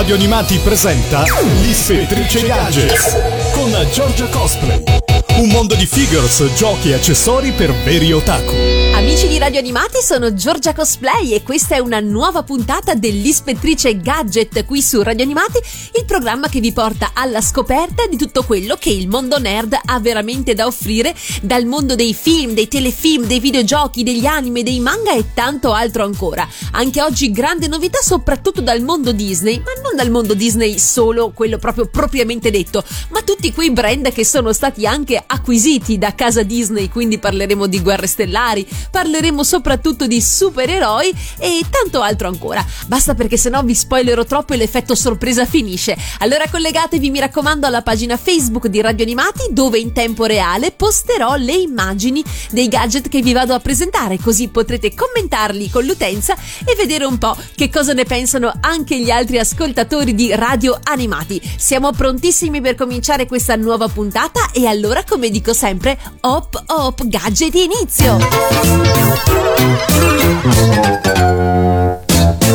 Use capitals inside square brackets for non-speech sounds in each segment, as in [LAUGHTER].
Radio Animati presenta L'Ispettrice Gadgets con Giorgia Cosplay. Un mondo di figures, giochi e accessori per veri otaku. Amici di Radio Animati, sono Giorgia Cosplay e questa è una nuova puntata dell'Ispettrice Gadget qui su Radio Animati, il programma che vi porta alla scoperta di tutto quello che il mondo nerd ha veramente da offrire dal mondo dei film, dei telefilm, dei videogiochi, degli anime, dei manga e tanto altro ancora. Anche oggi grande novità soprattutto dal mondo Disney, ma non dal mondo Disney solo quello proprio propriamente detto, ma tutti quei brand che sono stati anche acquisiti da casa Disney, quindi parleremo di Guerre Stellari, parleremo soprattutto di supereroi e tanto altro ancora. Basta perché sennò vi spoilerò troppo e l'effetto sorpresa finisce. Allora collegatevi, mi raccomando, alla pagina Facebook di Radio Animati dove in tempo reale posterò le immagini dei gadget che vi vado a presentare, così potrete commentarli con l'utenza e vedere un po' che cosa ne pensano anche gli altri ascoltatori di Radio Animati. Siamo prontissimi per cominciare questa nuova puntata e allora, come dico sempre, hop hop gadget inizio!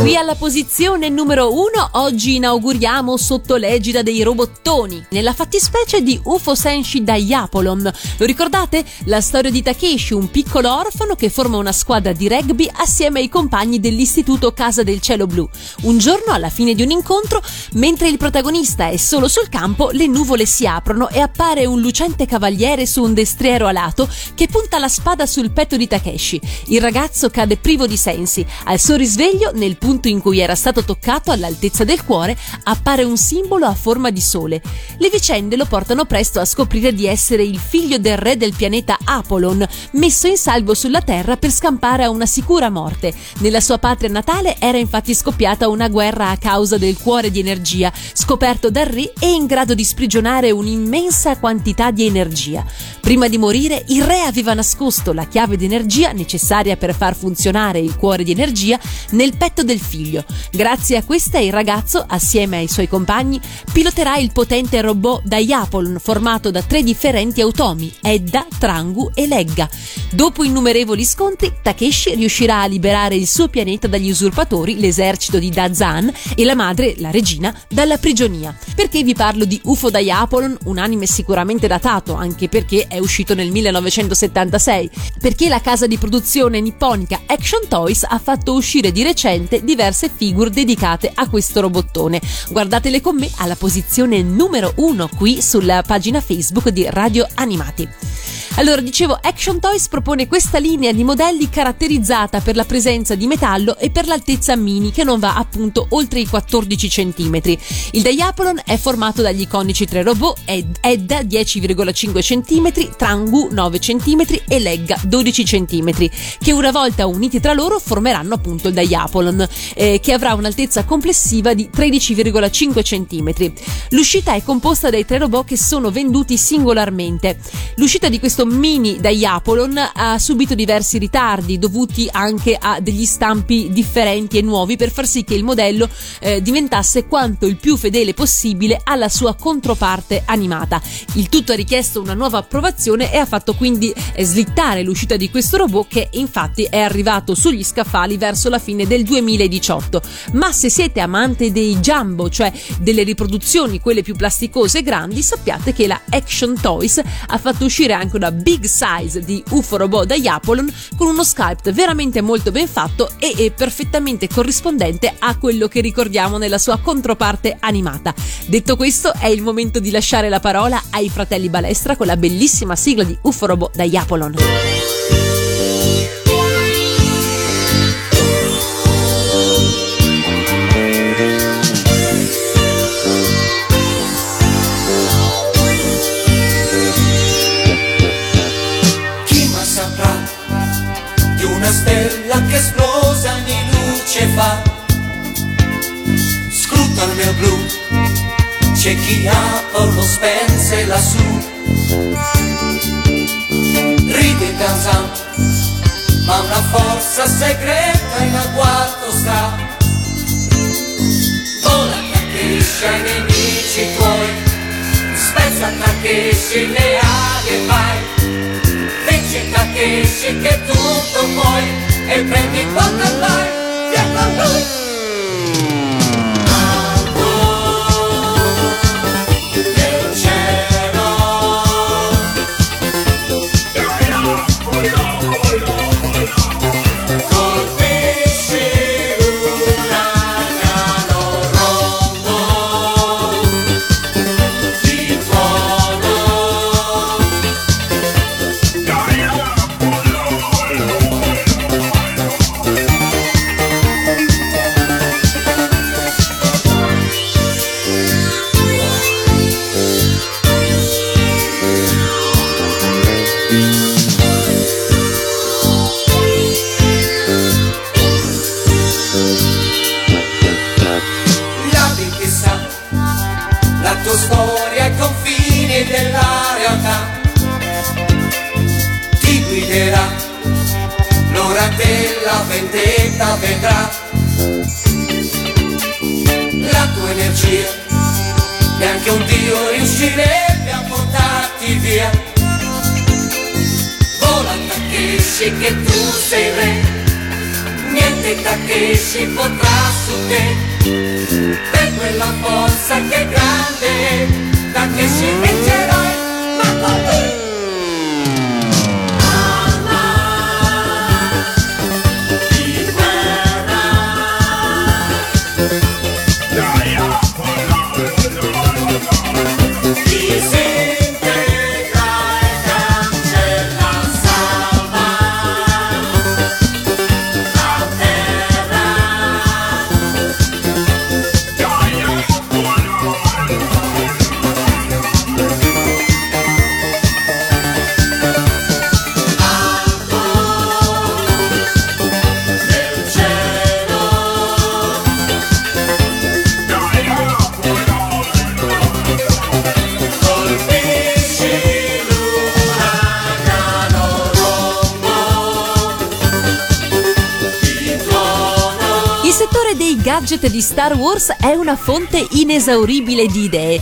Qui alla posizione numero 1 oggi inauguriamo sotto l'egida dei robottoni, nella fattispecie di UFO Senshi Diapolon. Lo ricordate? La storia di Takeshi, un piccolo orfano che forma una squadra di rugby assieme ai compagni dell'istituto Casa del Cielo Blu. Un giorno, alla fine di un incontro, mentre il protagonista è solo sul campo, le nuvole si aprono e appare un lucente cavaliere su un destriero alato che punta la spada sul petto di Takeshi. Il ragazzo cade privo di sensi. Al suo risveglio, nel punto punto in cui era stato toccato all'altezza del cuore, appare un simbolo a forma di sole. Le vicende lo portano presto a scoprire di essere il figlio del re del pianeta Apollon, messo in salvo sulla Terra per scampare a una sicura morte. Nella sua patria natale era infatti scoppiata una guerra a causa del cuore di energia, scoperto dal re e in grado di sprigionare un'immensa quantità di energia. Prima di morire, il re aveva nascosto la chiave di energia necessaria per far funzionare il cuore di energia nel petto del figlio. Grazie a questa il ragazzo, assieme ai suoi compagni, piloterà il potente robot Diapolon formato da tre differenti automi, Edda, Trangu e Legga. Dopo innumerevoli scontri, Takeshi riuscirà a liberare il suo pianeta dagli usurpatori, l'esercito di Dazan, e la madre, la regina, dalla prigionia. Perché vi parlo di UFO Diapolon, un anime sicuramente datato, anche perché è uscito nel 1976? Perché la casa di produzione nipponica Action Toys ha fatto uscire di recente diverse figure dedicate a questo robottone. Guardatele con me alla posizione numero 1 qui sulla pagina Facebook di Radio Animati. Allora, dicevo, Action Toys propone questa linea di modelli caratterizzata per la presenza di metallo e per l'altezza mini che non va appunto oltre i 14 cm. Il Diapolon è formato dagli iconici tre robot Ed, Edda 10,5 cm, Trangu 9 cm e Legga 12 cm, che una volta uniti tra loro formeranno appunto il Diapolon, eh, che avrà un'altezza complessiva di 13,5 cm. L'uscita è composta dai tre robot che sono venduti singolarmente. L'uscita di questo mini Diapolon ha subito diversi ritardi dovuti anche a degli stampi differenti e nuovi per far sì che il modello eh, diventasse quanto il più fedele possibile alla sua controparte animata. Il tutto ha richiesto una nuova approvazione e ha fatto quindi eh, slittare l'uscita di questo robot che infatti è arrivato sugli scaffali verso la fine del 2018. Ma se siete amante dei jumbo, cioè delle riproduzioni quelle più plasticose e grandi, sappiate che la Action Toys ha fatto uscire anche una big size di UFO robot da Yapolon con uno sculpt veramente molto ben fatto e, perfettamente corrispondente a quello che ricordiamo nella sua controparte animata. Detto questo, è il momento di lasciare la parola ai fratelli Balestra con la bellissima sigla di UFO robot da Yapolon. C'è chi ha lo spense lassù. Ride danza ma una forza segreta in agguato sta. Vola Takeshi ai nemici tuoi spezza Takeshi le ali e vai. Vince Takeshi che tutto puoi e prendi quanto vai, via con lui. Di Star Wars è una fonte inesauribile di idee.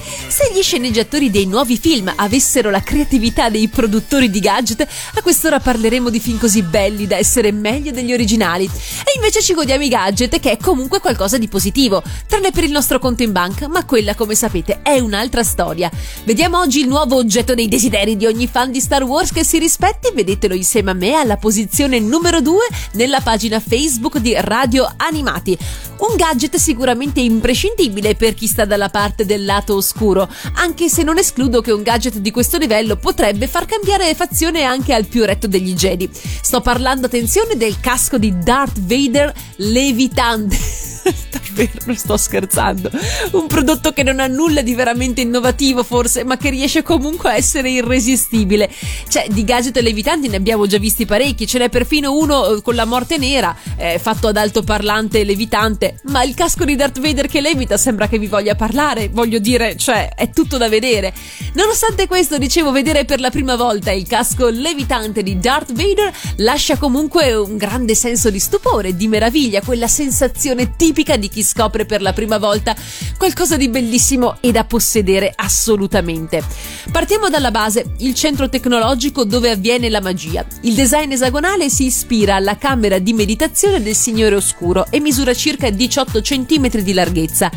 Gli sceneggiatori dei nuovi film avessero la creatività dei produttori di gadget, a quest'ora parleremo di film così belli da essere meglio degli originali. E invece ci godiamo i gadget, che è comunque qualcosa di positivo, tranne per il nostro conto in banca, ma quella, come sapete, è un'altra storia. Vediamo oggi il nuovo oggetto dei desideri di ogni fan di Star Wars che si rispetti, vedetelo insieme a me alla posizione numero 2 nella pagina Facebook di Radio Animati. Un gadget sicuramente imprescindibile per chi sta dalla parte del lato oscuro, anche se non escludo che un gadget di questo livello potrebbe far cambiare fazione anche al più retto degli Jedi. Sto parlando, attenzione, del casco di Darth Vader levitante. [LAUGHS] Davvero, non sto scherzando. Un prodotto che non ha nulla di veramente innovativo, forse, ma che riesce comunque a essere irresistibile. Cioè, di gadget levitanti ne abbiamo già visti parecchi, ce n'è perfino uno eh, con la morte nera, eh, fatto ad altoparlante levitante. Ma il casco di Darth Vader che levita sembra che vi voglia parlare, voglio dire, cioè, è tutto da vedere. Nonostante questo, dicevo, vedere per la prima volta il casco levitante di Darth Vader lascia comunque un grande senso di stupore, di meraviglia, quella sensazione tipica di chi scopre per la prima volta qualcosa di bellissimo e da possedere assolutamente. Partiamo dalla base, il centro tecnologico dove avviene la magia. Il design esagonale si ispira alla camera di meditazione del Signore Oscuro e misura circa 18 cm di larghezza.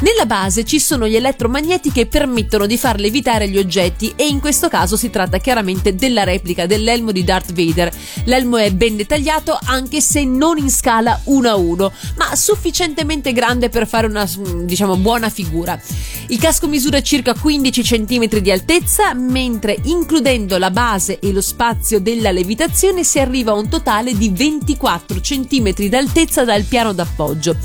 Nella base ci sono gli elettromagneti che permettono di far levitare gli oggetti e in questo caso si tratta chiaramente della replica dell'elmo di Darth Vader. L'elmo è ben dettagliato anche se non in scala 1 a 1, ma sufficientemente grande per fare una diciamo buona figura. Il casco misura circa 15 cm di altezza, mentre includendo la base e lo spazio della levitazione si arriva a un totale di 24 cm d'altezza dal piano d'appoggio.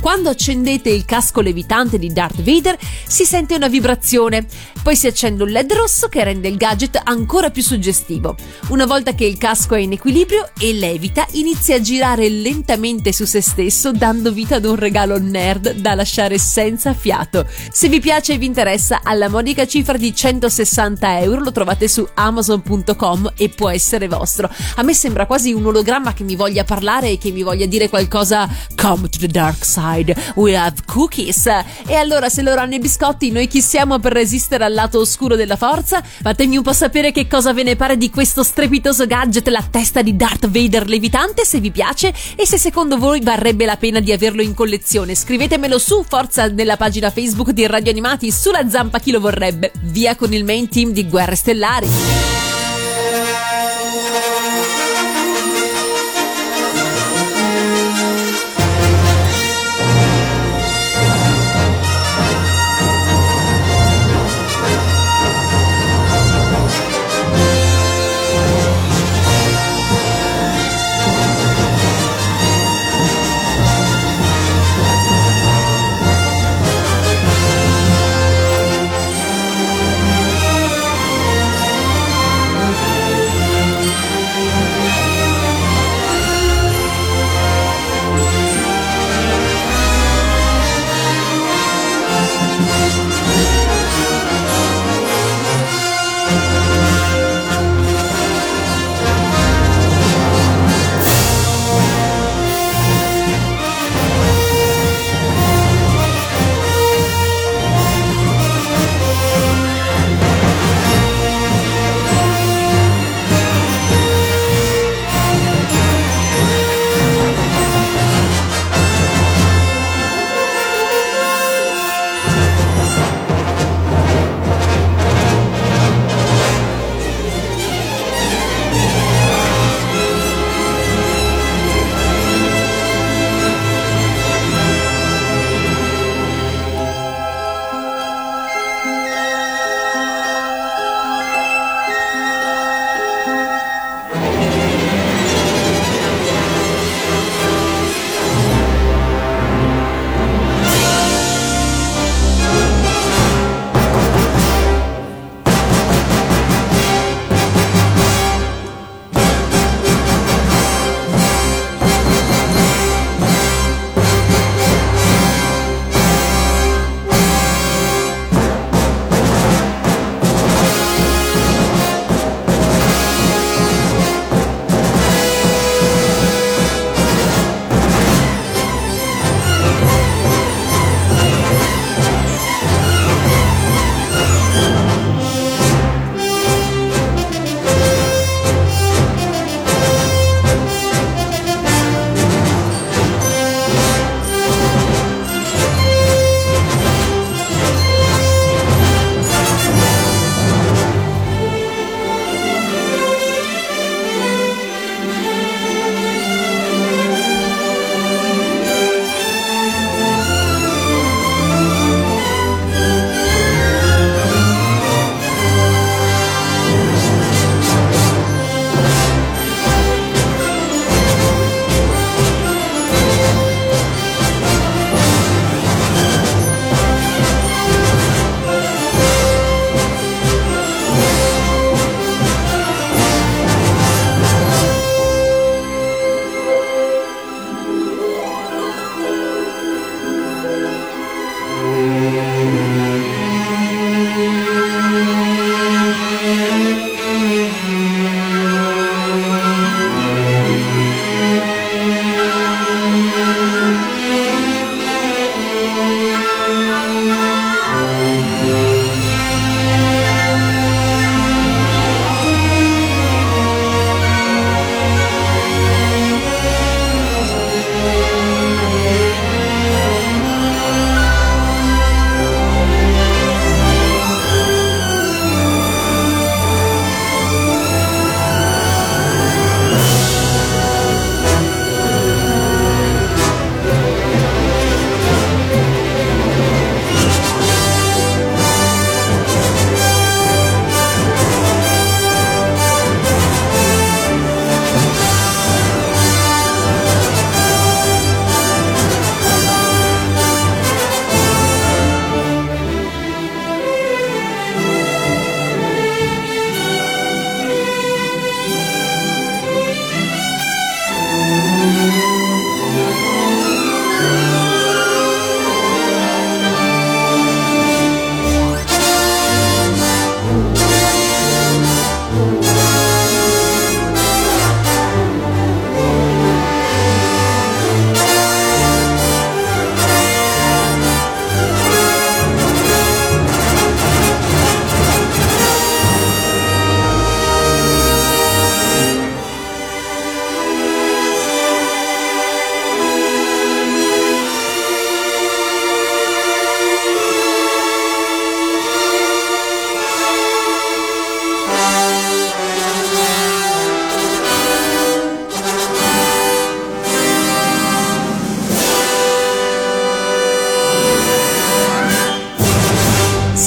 Quando accendete il casco levitante di Darth Vader si sente una vibrazione, poi si accende un LED rosso che rende il gadget ancora più suggestivo. Una volta che il casco è in equilibrio e levita, inizia a girare lentamente su se stesso, dando vita ad un regalo nerd da lasciare senza fiato. Se vi piace e vi interessa, alla modica cifra di 160 euro lo trovate su amazon.com e può essere vostro. A me sembra quasi un ologramma che mi voglia parlare e che mi voglia dire qualcosa come to the dark side, we have cookies. E allora se loro hanno i biscotti, noi chi siamo per resistere al lato oscuro della forza? Fatemi un po' sapere che cosa ve ne pare di questo strepitoso gadget, la testa di Darth Vader levitante, se vi piace e se secondo voi varrebbe la pena di averlo in collezione. Scrivetemelo su Forza nella pagina Facebook di Radio Animati, sulla zampa chi lo vorrebbe. Via con il main team di Guerre Stellari.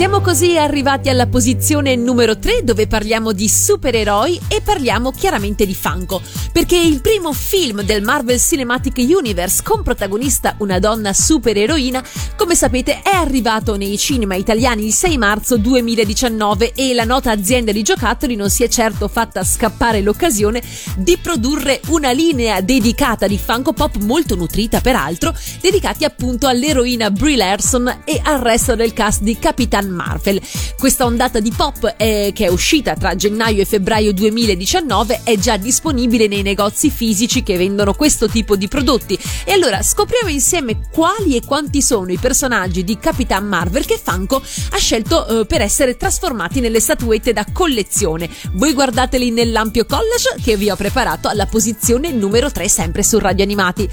Siamo così arrivati alla posizione numero 3 dove parliamo di supereroi e parliamo chiaramente di Funko, perché il primo film del Marvel Cinematic Universe con protagonista una donna supereroina, come sapete, è arrivato nei cinema italiani il 6 marzo 2019 e la nota azienda di giocattoli non si è certo fatta scappare l'occasione di produrre una linea dedicata di Funko Pop molto nutrita peraltro, dedicati appunto all'eroina Brie Larson e al resto del cast di Capitan Marvel. Questa ondata di pop eh, che è uscita tra gennaio e febbraio 2019 è già disponibile nei negozi fisici che vendono questo tipo di prodotti. E allora scopriamo insieme quali e quanti sono i personaggi di Capitan Marvel che Funko ha scelto eh, per essere trasformati nelle statuette da collezione. Voi guardateli nell'ampio collage che vi ho preparato alla posizione numero 3 sempre su Radio Animati.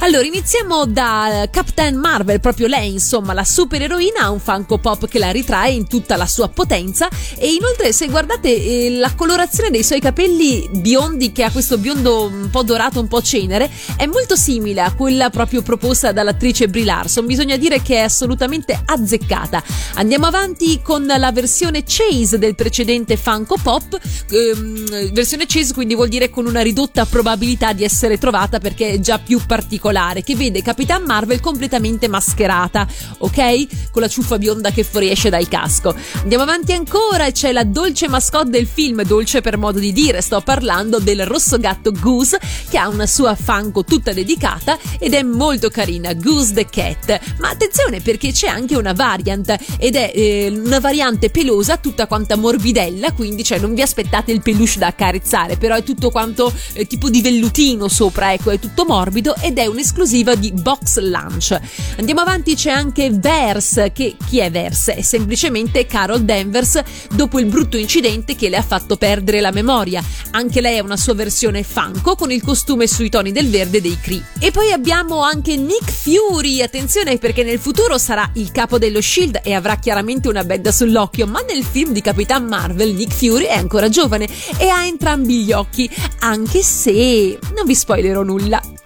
Allora iniziamo da Captain Marvel, proprio lei insomma la supereroina ha un Funko Pop che la ritrae in tutta la sua potenza e inoltre se guardate eh, la colorazione dei suoi capelli biondi che ha questo biondo un po' dorato, un po' cenere, è molto simile a quella proprio proposta dall'attrice Brie Larson. Bisogna dire che è assolutamente azzeccata. Andiamo avanti con la versione Chase del precedente Funko Pop, ehm, versione Chase quindi vuol dire con una ridotta probabilità di essere trovata perché è già più particolare, che vede Capitan Marvel completamente mascherata, ok? Con la ciuffa bionda che fuoriesce dal casco. Andiamo avanti ancora c'è la dolce mascotte del film, dolce per modo di dire, sto parlando del rosso gatto Goose che ha una sua Funko tutta dedicata ed è molto carina, Goose the Cat. Ma attenzione perché c'è anche una variant ed è eh, una variante pelosa tutta quanta morbidella, quindi cioè non vi aspettate il peluche da accarezzare, però è tutto quanto eh, tipo di vellutino sopra, ecco, è tutto morbido ed è un'esclusiva di Box Lunch. Andiamo avanti, c'è anche Verse, che chi è Verse? È semplicemente Carol Danvers dopo il brutto incidente che le ha fatto perdere la memoria. Anche lei ha una sua versione Funko con il costume sui toni del verde dei Cree. E poi abbiamo anche Nick Fury, attenzione perché nel futuro sarà il capo dello Shield e avrà chiaramente una benda sull'occhio, ma nel film di Capitan Marvel Nick Fury è ancora giovane e ha entrambi gli occhi, anche se non vi spoilerò nulla.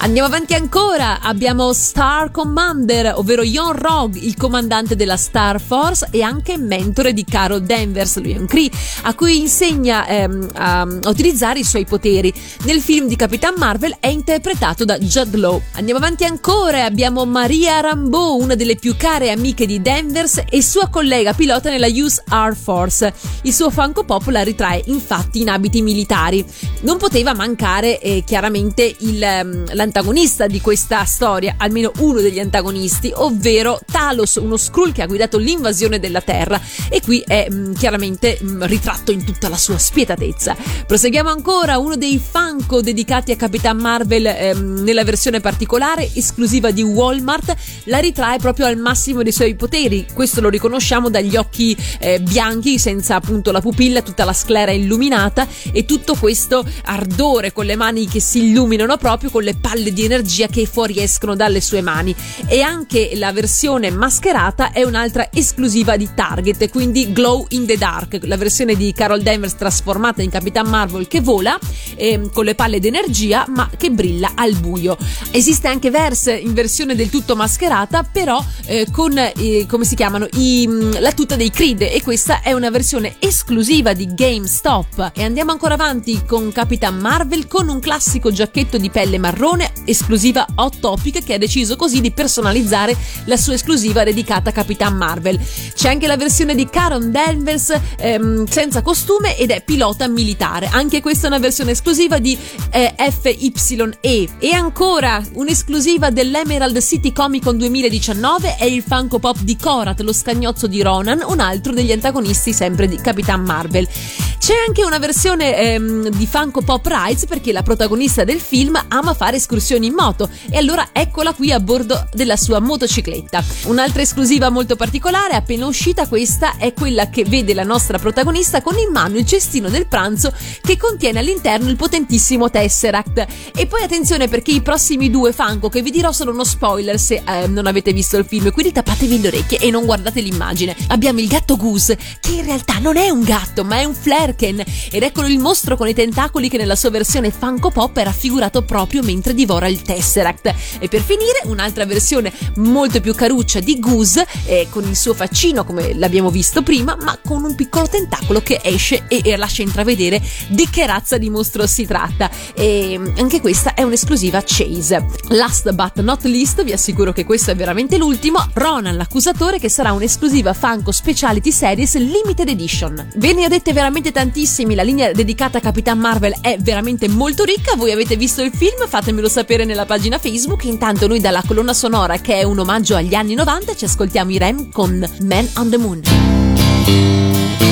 Andiamo avanti ancora, abbiamo Star Commander, ovvero Yon Rog, il comandante della Star Force e anche mentore di Carol Danvers, lui è un Cree, a cui insegna ehm, a, utilizzare i suoi poteri. Nel film di Capitan Marvel è interpretato da Judd Law. Andiamo avanti ancora, abbiamo Maria Rambeau, una delle più care amiche di Danvers e sua collega pilota nella US Air Force. Il suo Funko Pop la ritrae infatti in abiti militari. Non poteva mancare eh, chiaramente il, ehm, la l'antagonista di questa storia, almeno uno degli antagonisti, ovvero Talos, uno Skrull che ha guidato l'invasione della Terra e qui è mh, mm, chiaramente mh, mm, ritratto in tutta la sua spietatezza. Proseguiamo ancora, uno dei Funko dedicati a Capitan Marvel ehm, nella versione particolare, esclusiva di Walmart, la ritrae proprio al massimo dei suoi poteri. Questo lo riconosciamo dagli occhi eh, bianchi, senza appunto la pupilla, tutta la sclera illuminata e tutto questo ardore con le mani che si illuminano proprio con le palle palle di energia che fuoriescono dalle sue mani. E anche la versione mascherata è un'altra esclusiva di Target, quindi Glow in the Dark, la versione di Carol Danvers trasformata in Capitan Marvel che vola eh, con le palle d'energia ma che brilla al buio. Esiste anche Verse in versione del tutto mascherata però eh, con eh, come si chiamano? I, mm, la tuta dei Creed. E questa è una versione esclusiva di GameStop. E andiamo ancora avanti con Capitan Marvel con un classico giacchetto di pelle marrone esclusiva Hot Topic che ha deciso così di personalizzare la sua esclusiva dedicata a Capitan Marvel. C'è anche la versione di Caron Danvers ehm, senza costume ed è pilota militare. Anche questa è una versione esclusiva di eh, FYE. E ancora un'esclusiva dell'Emerald City Comic Con 2019 è il Funko Pop di Korat, lo scagnozzo di Ronan, un altro degli antagonisti sempre di Capitan Marvel. C'è anche una versione ehm, di Funko Pop Rides perché la protagonista del film ama fare escursioni in moto e allora eccola qui a bordo della sua motocicletta. Un'altra esclusiva molto particolare, appena uscita questa, è quella che vede la nostra protagonista con in mano il cestino del pranzo che contiene all'interno il potentissimo Tesseract. E poi attenzione perché i prossimi due Funko che vi dirò sono uno spoiler se eh, non avete visto il film, quindi tappatevi le orecchie e non guardate l'immagine. Abbiamo il gatto Goose, che in realtà non è un gatto, ma è un Flerken, ed eccolo il mostro con i tentacoli che nella sua versione Funko Pop è raffigurato proprio mentre diventa divora il Tesseract. E per finire un'altra versione molto più caruccia di Goose eh, con il suo faccino come l'abbiamo visto prima ma con un piccolo tentacolo che esce e, e lascia intravedere di che razza di mostro si tratta. E anche questa è un'esclusiva Chase. Last but not least vi assicuro che questo è veramente l'ultimo, Ronan l'accusatore che sarà un'esclusiva Funko Speciality Series Limited Edition. Ve ne ho dette veramente tantissimi, la linea dedicata a Capitan Marvel è veramente molto ricca, voi avete visto il film, fatemelo sapere nella pagina Facebook, intanto noi dalla colonna sonora che è un omaggio agli anni 90 ci ascoltiamo i Rem con Man on the Moon.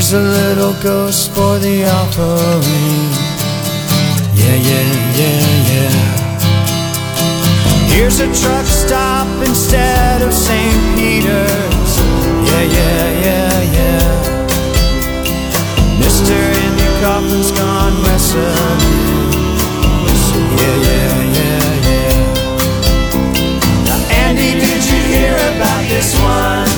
Here's a little ghost for the offering. Yeah, yeah, yeah, yeah. Here's a truck stop instead of St. Peter's. Yeah, yeah, yeah, yeah. Mister Andy Kaufman's gone wrestling. Yeah, yeah, yeah, yeah. Now, Andy, did you hear about this one?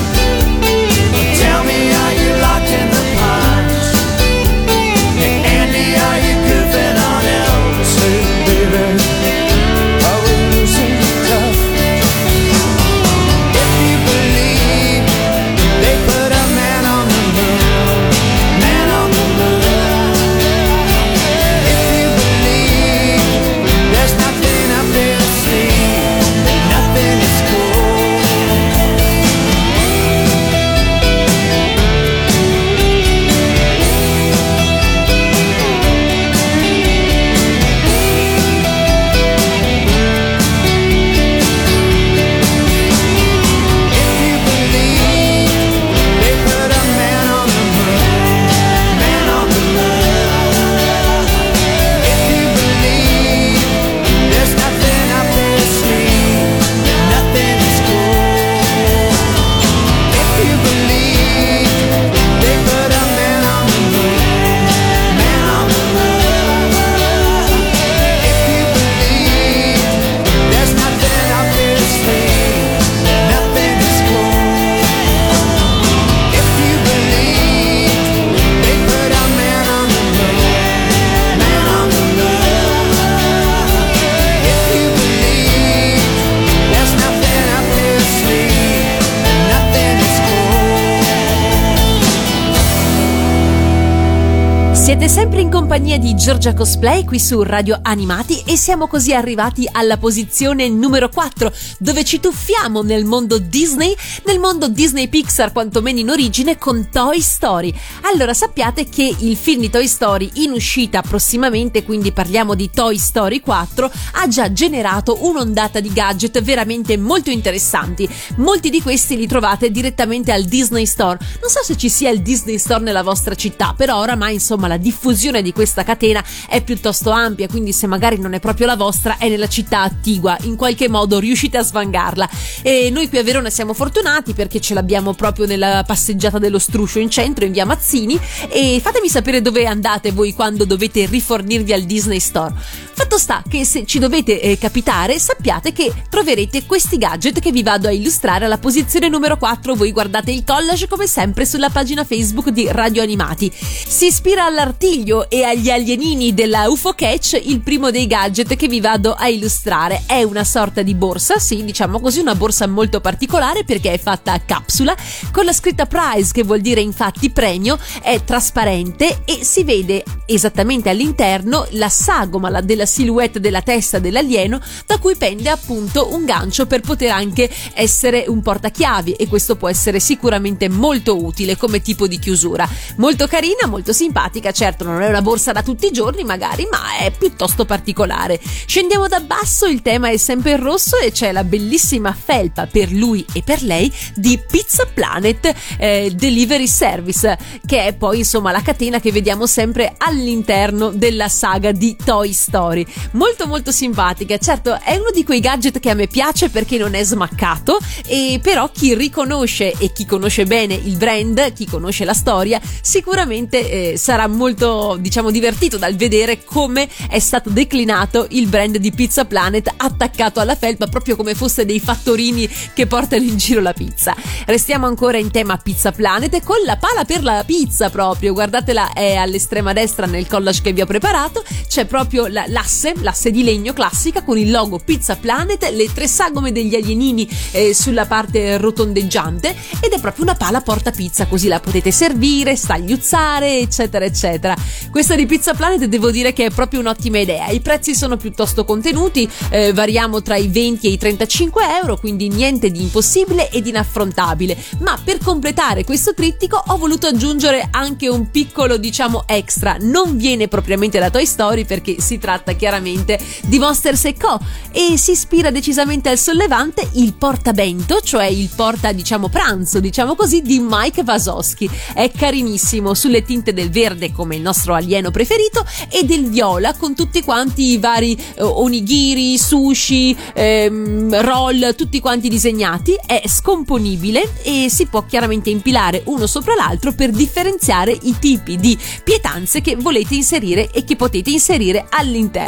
Siete sempre in compagnia di Giorgia Cosplay qui su Radio Animati e siamo così arrivati alla posizione numero 4 dove ci tuffiamo nel mondo Disney, nel mondo Disney Pixar quantomeno in origine con Toy Story. Allora sappiate che il film di Toy Story in uscita prossimamente, quindi parliamo di Toy Story 4, ha già generato un'ondata di gadget veramente molto interessanti. Molti di questi li trovate direttamente al Disney Store. Non so se ci sia il Disney Store nella vostra città, però oramai insomma la diffusione di questa catena è piuttosto ampia, quindi se magari non è proprio la vostra, è nella città attigua, in qualche modo riuscite a svangarla. E noi qui a Verona siamo fortunati perché ce l'abbiamo proprio nella passeggiata dello struscio in centro, in via Mazzini, e fatemi sapere dove andate voi quando dovete rifornirvi al Disney Store. Fatto sta che se ci dovete eh, capitare, sappiate che troverete questi gadget che vi vado a illustrare alla posizione numero 4. Voi guardate il collage come sempre sulla pagina Facebook di Radio Animati. Si ispira alla all'artiglio e agli alienini della UFO Catch il primo dei gadget che vi vado a illustrare. È una sorta di borsa, sì, diciamo così, una borsa molto particolare perché è fatta a capsula, con la scritta prize che vuol dire infatti premio, è trasparente e si vede esattamente all'interno la sagoma della silhouette della testa dell'alieno da cui pende appunto un gancio per poter anche essere un portachiavi e questo può essere sicuramente molto utile come tipo di chiusura. Molto carina, molto simpatica, certo non è una borsa da tutti i giorni magari, ma è piuttosto particolare. Scendiamo da basso, il tema è sempre il rosso e c'è la bellissima felpa per lui e per lei di Pizza Planet eh, Delivery Service, che è poi insomma la catena che vediamo sempre all'interno della saga di Toy Story. Molto molto simpatica, certo è uno di quei gadget che a me piace perché non è smaccato e però chi riconosce e chi conosce bene il brand, chi conosce la storia, sicuramente eh, sarà molto diciamo, divertito dal vedere come è stato declinato il brand di Pizza Planet attaccato alla felpa proprio come fosse dei fattorini che portano in giro la pizza. Restiamo ancora in tema Pizza Planet con la pala per la pizza proprio, guardatela è all'estrema destra nel collage che vi ho preparato, c'è proprio la, l'asse, l'asse di legno classica con il logo Pizza Planet, le tre sagome degli alienini eh, sulla parte rotondeggiante ed è proprio una pala porta pizza, così la potete servire, stagliuzzare, eccetera, eccetera. Questa di Pizza Planet devo dire che è proprio un'ottima idea. I prezzi sono piuttosto contenuti, eh, variamo tra i 20 e i 35 euro, quindi niente di impossibile ed inaffrontabile. Ma per completare questo trittico ho voluto aggiungere anche un piccolo, diciamo, extra. Non viene propriamente da Toy Story perché si tratta chiaramente di Monsters Co. e si ispira decisamente al sollevante il portabento, cioè il porta, diciamo, pranzo, diciamo così, di Mike Vasoschi. È carinissimo sulle tinte del verde come il nostro alieno preferito e del viola con tutti quanti i vari eh, onigiri, sushi, ehm, roll, tutti quanti disegnati. È scomponibile e si può chiaramente impilare uno sopra l'altro per differenziare i tipi di pietanze che volete inserire e che potete inserire all'interno.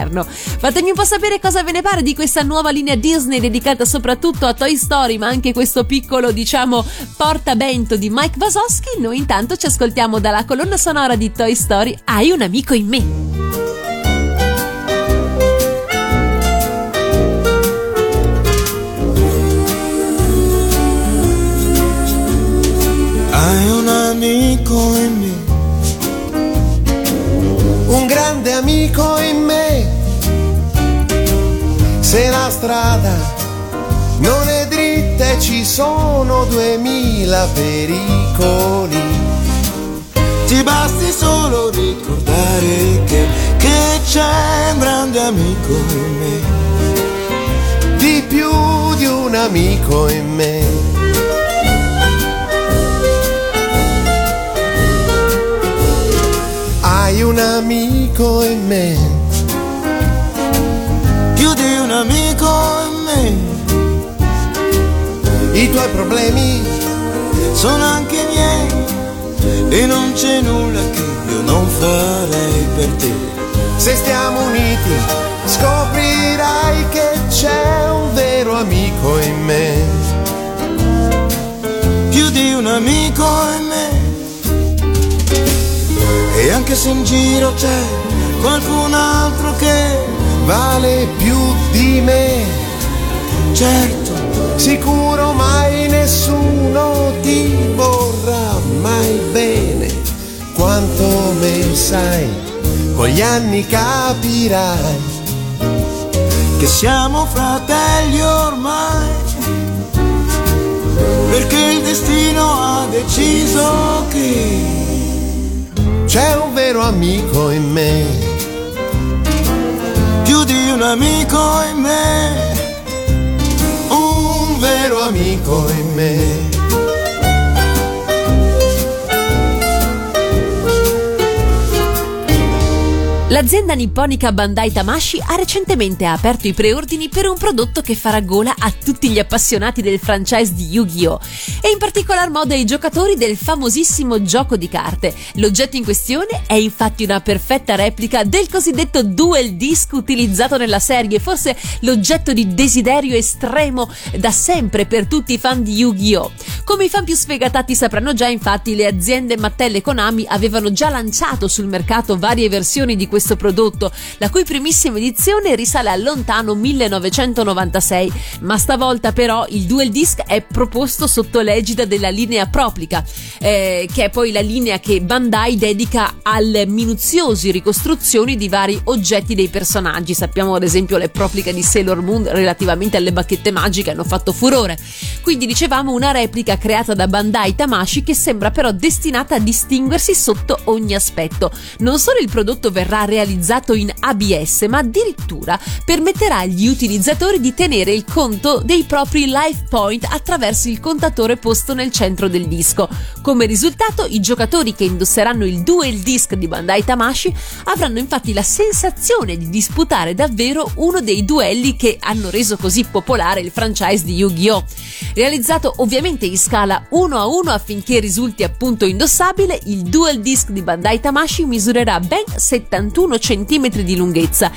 Fatemi un po' sapere cosa ve ne pare di questa nuova linea Disney dedicata soprattutto a Toy Story, ma anche questo piccolo, diciamo, portabento di Mike Wasowski. Noi intanto ci ascoltiamo dalla colonna sonora di Toy Story Hai un amico in me. Hai un amico in me, un grande amico in me. Se la strada non è dritta e ci sono duemila pericoli ti basti solo ricordare che, che c'è un grande amico in me, di più di un amico in me. Hai un amico in me, amico in me. I tuoi problemi sono anche miei e non c'è nulla che io non farei per te. Se stiamo uniti scoprirai che c'è un vero amico in me. Più di un amico in me. E anche se in giro c'è qualcun altro che vale più di me. Certo, sicuro mai nessuno ti vorrà mai bene. Quanto me sai, con gli anni capirai che siamo fratelli ormai, perché il destino ha deciso che c'è un vero amico in me, più di un amico in me, un vero amico in me. L'azienda nipponica Bandai Tamashi ha recentemente aperto i preordini per un prodotto che farà gola a tutti gli appassionati del franchise di Yu-Gi-Oh! e in particolar modo ai giocatori del famosissimo gioco di carte. L'oggetto in questione è infatti una perfetta replica del cosiddetto dual disc utilizzato nella serie, forse l'oggetto di desiderio estremo da sempre per tutti i fan di Yu-Gi-Oh! Come i fan più sfegatati sapranno già, infatti, le aziende Mattel e Konami avevano già lanciato sul mercato varie versioni di questo questo prodotto, la cui primissima edizione risale al lontano 1996, ma stavolta però il dual disc è proposto sotto l'egida della linea Proplica, eh, che è poi la linea che Bandai dedica alle minuziosi ricostruzioni di vari oggetti dei personaggi. Sappiamo ad esempio le Proplica di Sailor Moon relativamente alle bacchette magiche hanno fatto furore. Quindi dicevamo una replica creata da Bandai Tamashi che sembra però destinata a distinguersi sotto ogni aspetto. Non solo il prodotto verrà realizzato in ABS, ma addirittura permetterà agli utilizzatori di tenere il conto dei propri life point attraverso il contatore posto nel centro del disco. Come risultato, i giocatori che indosseranno il dual disc di Bandai Tamashi avranno infatti la sensazione di disputare davvero uno dei duelli che hanno reso così popolare il franchise di Yu-Gi-Oh! Realizzato ovviamente in scala 1 a 1 affinché risulti appunto indossabile, il dual disc di Bandai Tamashi misurerà ben 71 21 cm di lunghezza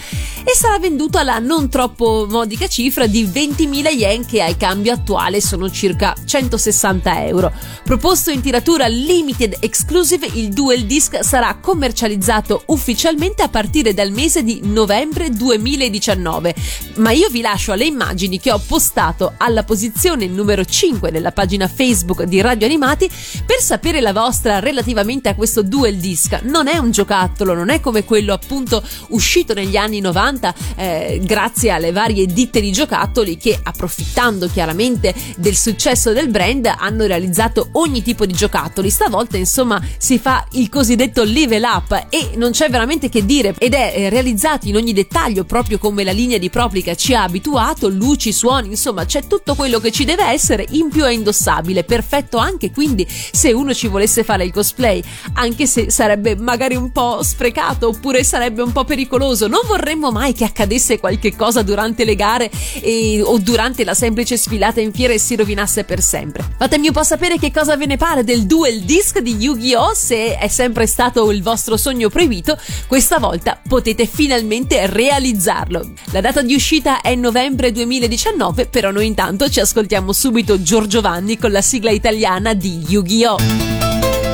e sarà venduto alla non troppo modica cifra di 20.000 yen che al cambio attuale sono circa 160 euro. Proposto in tiratura limited exclusive, il dual disc sarà commercializzato ufficialmente a partire dal mese di novembre 2019. Ma io vi lascio alle immagini che ho postato alla posizione numero 5 nella pagina Facebook di Radio Animati per sapere la vostra relativamente a questo dual disc. Non è un giocattolo, non è come quello appunto uscito negli anni 90 eh, grazie alle varie ditte di giocattoli che approfittando chiaramente del successo del brand hanno realizzato ogni tipo di giocattoli. Stavolta insomma si fa il cosiddetto level up e non c'è veramente che dire ed è eh, realizzato in ogni dettaglio proprio come la linea di Proplica ci ha abituato, luci, suoni, insomma c'è tutto quello che ci deve essere, in più è indossabile, perfetto anche quindi se uno ci volesse fare il cosplay, anche se sarebbe magari un po' sprecato oppure sarebbe un po' pericoloso. Non vorremmo mai che accadesse qualche cosa durante le gare e, o durante la semplice sfilata in fiera e si rovinasse per sempre. Fatemi un po' sapere che cosa ve ne pare del dual disc di Yu-Gi-Oh! Se è sempre stato il vostro sogno proibito, questa volta potete finalmente realizzarlo. La data di uscita è novembre 2019, però noi intanto ci ascoltiamo subito Giorgio Vanni con la sigla italiana di Yu-Gi-Oh!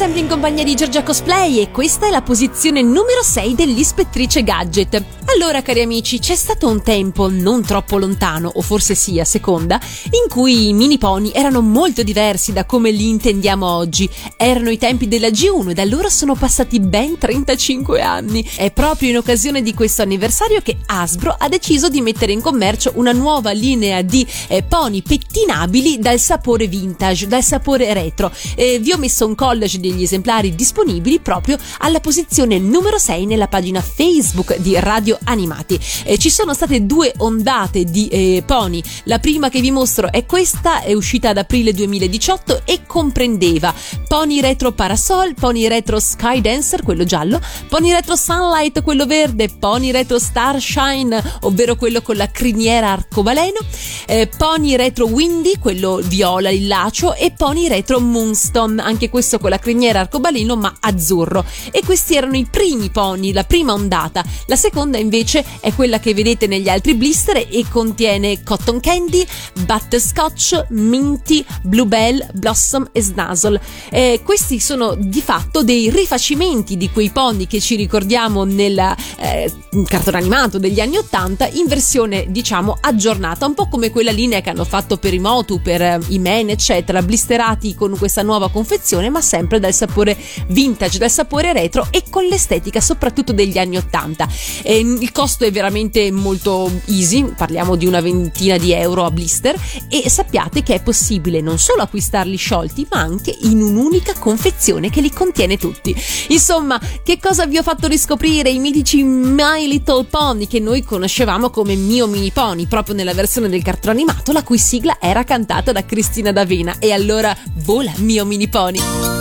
Sempre in compagnia di Giorgia Cosplay e questa è la posizione numero 6 dell'Ispettrice Gadget. Allora, cari amici, c'è stato un tempo non troppo lontano, o forse sì, a seconda, in cui i mini pony erano molto diversi da come li intendiamo oggi. Erano i tempi della G1 e da allora sono passati ben 35 anni. È proprio in occasione di questo anniversario che Hasbro ha deciso di mettere in commercio una nuova linea di eh, pony pettinabili dal sapore vintage, dal sapore retro. Eh, vi ho messo un collage degli esemplari disponibili proprio alla posizione numero 6 nella pagina Facebook di Radio Animati. Eh, ci sono state due ondate di eh, pony. La prima che vi mostro è questa, è uscita ad aprile 2018 e comprendeva pony retro parasol, pony retro sky dancer, quello giallo, pony retro sunlight, quello verde, pony retro starshine, ovvero quello con la criniera arcobaleno, eh, pony retro windy, quello viola lillaceo e pony retro moonstone, anche questo con la criniera arcobaleno ma azzurro. E questi erano i primi pony, la prima ondata. La seconda invece è quella che vedete negli altri blister e contiene cotton candy, butterscotch, minty, bluebell, blossom e snazzle. Eh, questi sono di fatto dei rifacimenti di quei pony che ci ricordiamo nel eh, cartone animato degli anni 80 in versione diciamo aggiornata, un po' come quella linea che hanno fatto per i Motu, per eh, i Men eccetera, blisterati con questa nuova confezione ma sempre dal sapore vintage, dal sapore retro e con l'estetica soprattutto degli anni 80. Eh, il costo è veramente molto easy, parliamo di una ventina di euro a blister e sappiate che è possibile non solo acquistarli sciolti ma anche in un'unica confezione che li contiene tutti. Insomma, che cosa vi ho fatto riscoprire? I mitici My Little Pony che noi conoscevamo come Mio Mini Pony, proprio nella versione del cartone animato, la cui sigla era cantata da Cristina D'Avena. E allora vola Mio Mini Pony!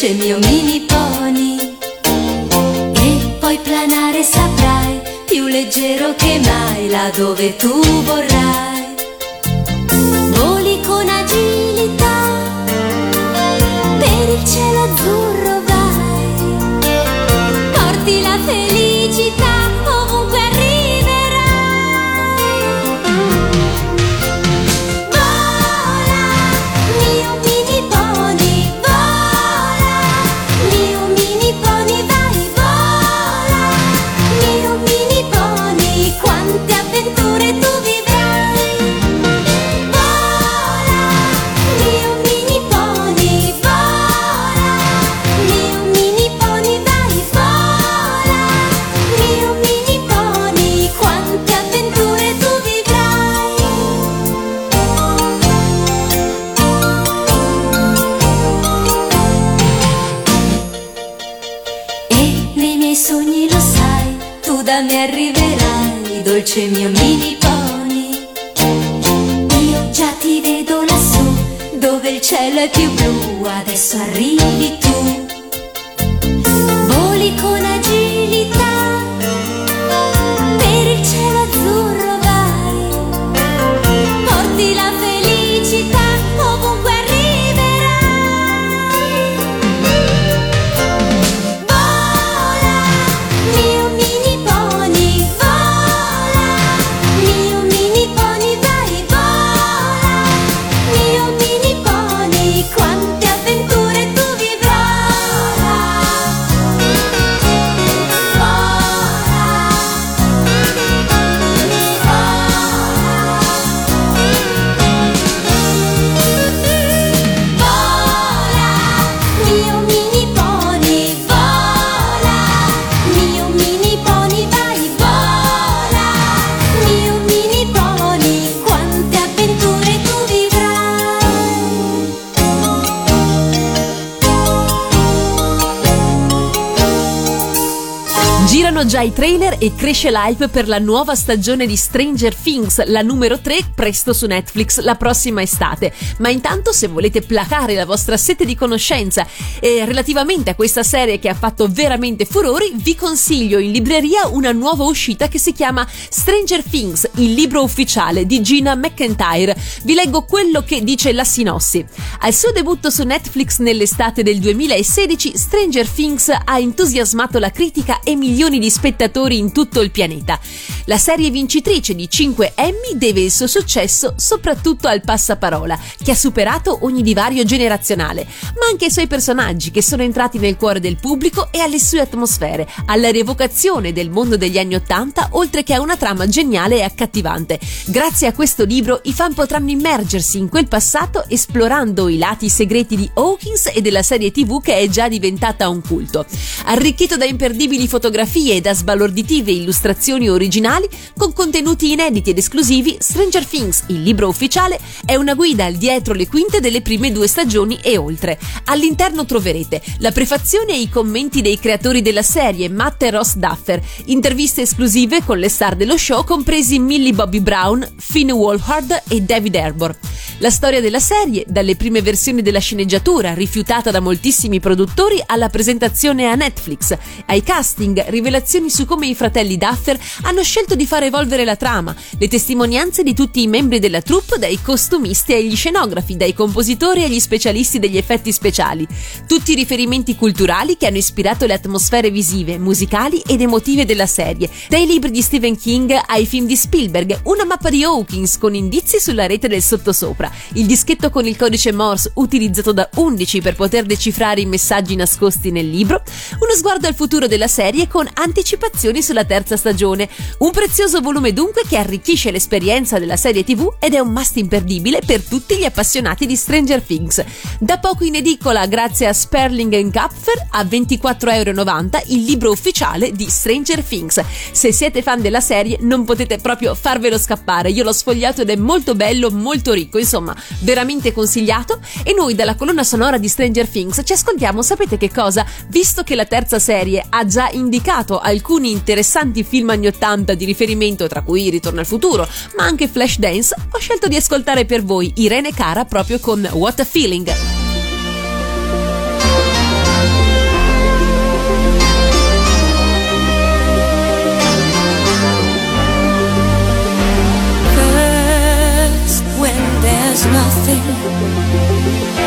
Dolce mio mini pony. E poi planare saprai, più leggero che mai, là dove tu vorrai. Già i trailer e cresce l'hype per la nuova stagione di Stranger Things, la numero 3, presto su Netflix la prossima estate. Ma intanto, se volete placare la vostra sete di conoscenza e relativamente a questa serie che ha fatto veramente furori, vi consiglio in libreria una nuova uscita che si chiama Stranger Things, il libro ufficiale di Gina McIntyre. Vi leggo quello che dice la sinossi. Al suo debutto su Netflix nell'estate del 2016, Stranger Things ha entusiasmato la critica e milioni di spettatori in tutto il pianeta. La serie vincitrice di 5 Emmy deve il suo successo soprattutto al passaparola, che ha superato ogni divario generazionale, ma anche ai suoi personaggi che sono entrati nel cuore del pubblico e alle sue atmosfere, alla rievocazione del mondo degli anni Ottanta, oltre che a una trama geniale e accattivante. Grazie a questo libro i fan potranno immergersi in quel passato esplorando i lati segreti di Hawkins e della serie TV che è già diventata un culto. Arricchito da imperdibili fotografie e da sbalorditive illustrazioni originali con contenuti inediti ed esclusivi, Stranger Things, il libro ufficiale, è una guida al dietro le quinte delle prime due stagioni e oltre. All'interno troverete la prefazione e i commenti dei creatori della serie, Matt e Ross Duffer, interviste esclusive con le star dello show compresi Millie Bobby Brown, Finn Wolfhard e David Arbor. La storia della serie, dalle prime versioni della sceneggiatura, rifiutata da moltissimi produttori, alla presentazione a Netflix, ai casting, rivelazioni su come i fratelli Duffer hanno scelto di far evolvere la trama, le testimonianze di tutti i membri della troupe, dai costumisti agli scenografi, dai compositori agli specialisti degli effetti speciali. Tutti i riferimenti culturali che hanno ispirato le atmosfere visive, musicali ed emotive della serie, dai libri di Stephen King ai film di Spielberg, una mappa di Hawkins con indizi sulla rete del sottosopra, il dischetto con il codice Morse utilizzato da 11 per poter decifrare i messaggi nascosti nel libro, uno sguardo al futuro della serie con anticipazioni sulla terza stagione, un prezioso volume dunque che arricchisce l'esperienza della serie TV ed è un must imperdibile per tutti gli appassionati di Stranger Things. Da poco in edicola grazie a Sperling Kapfer a 24,90€ il libro ufficiale di Stranger Things. Se siete fan della serie non potete proprio farvelo scappare, io l'ho sfogliato ed è molto bello, molto ricco, insomma veramente consigliato e noi dalla colonna sonora di Stranger Things ci ascoltiamo sapete che cosa? Visto che la terza serie ha già indicato alcuni interessanti film anni 80 di riferimento tra cui Ritorno al futuro ma anche Flashdance ho scelto di ascoltare per voi Irene Cara proprio con What a Feeling. Nothing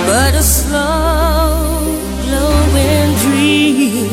but a slow glowing dream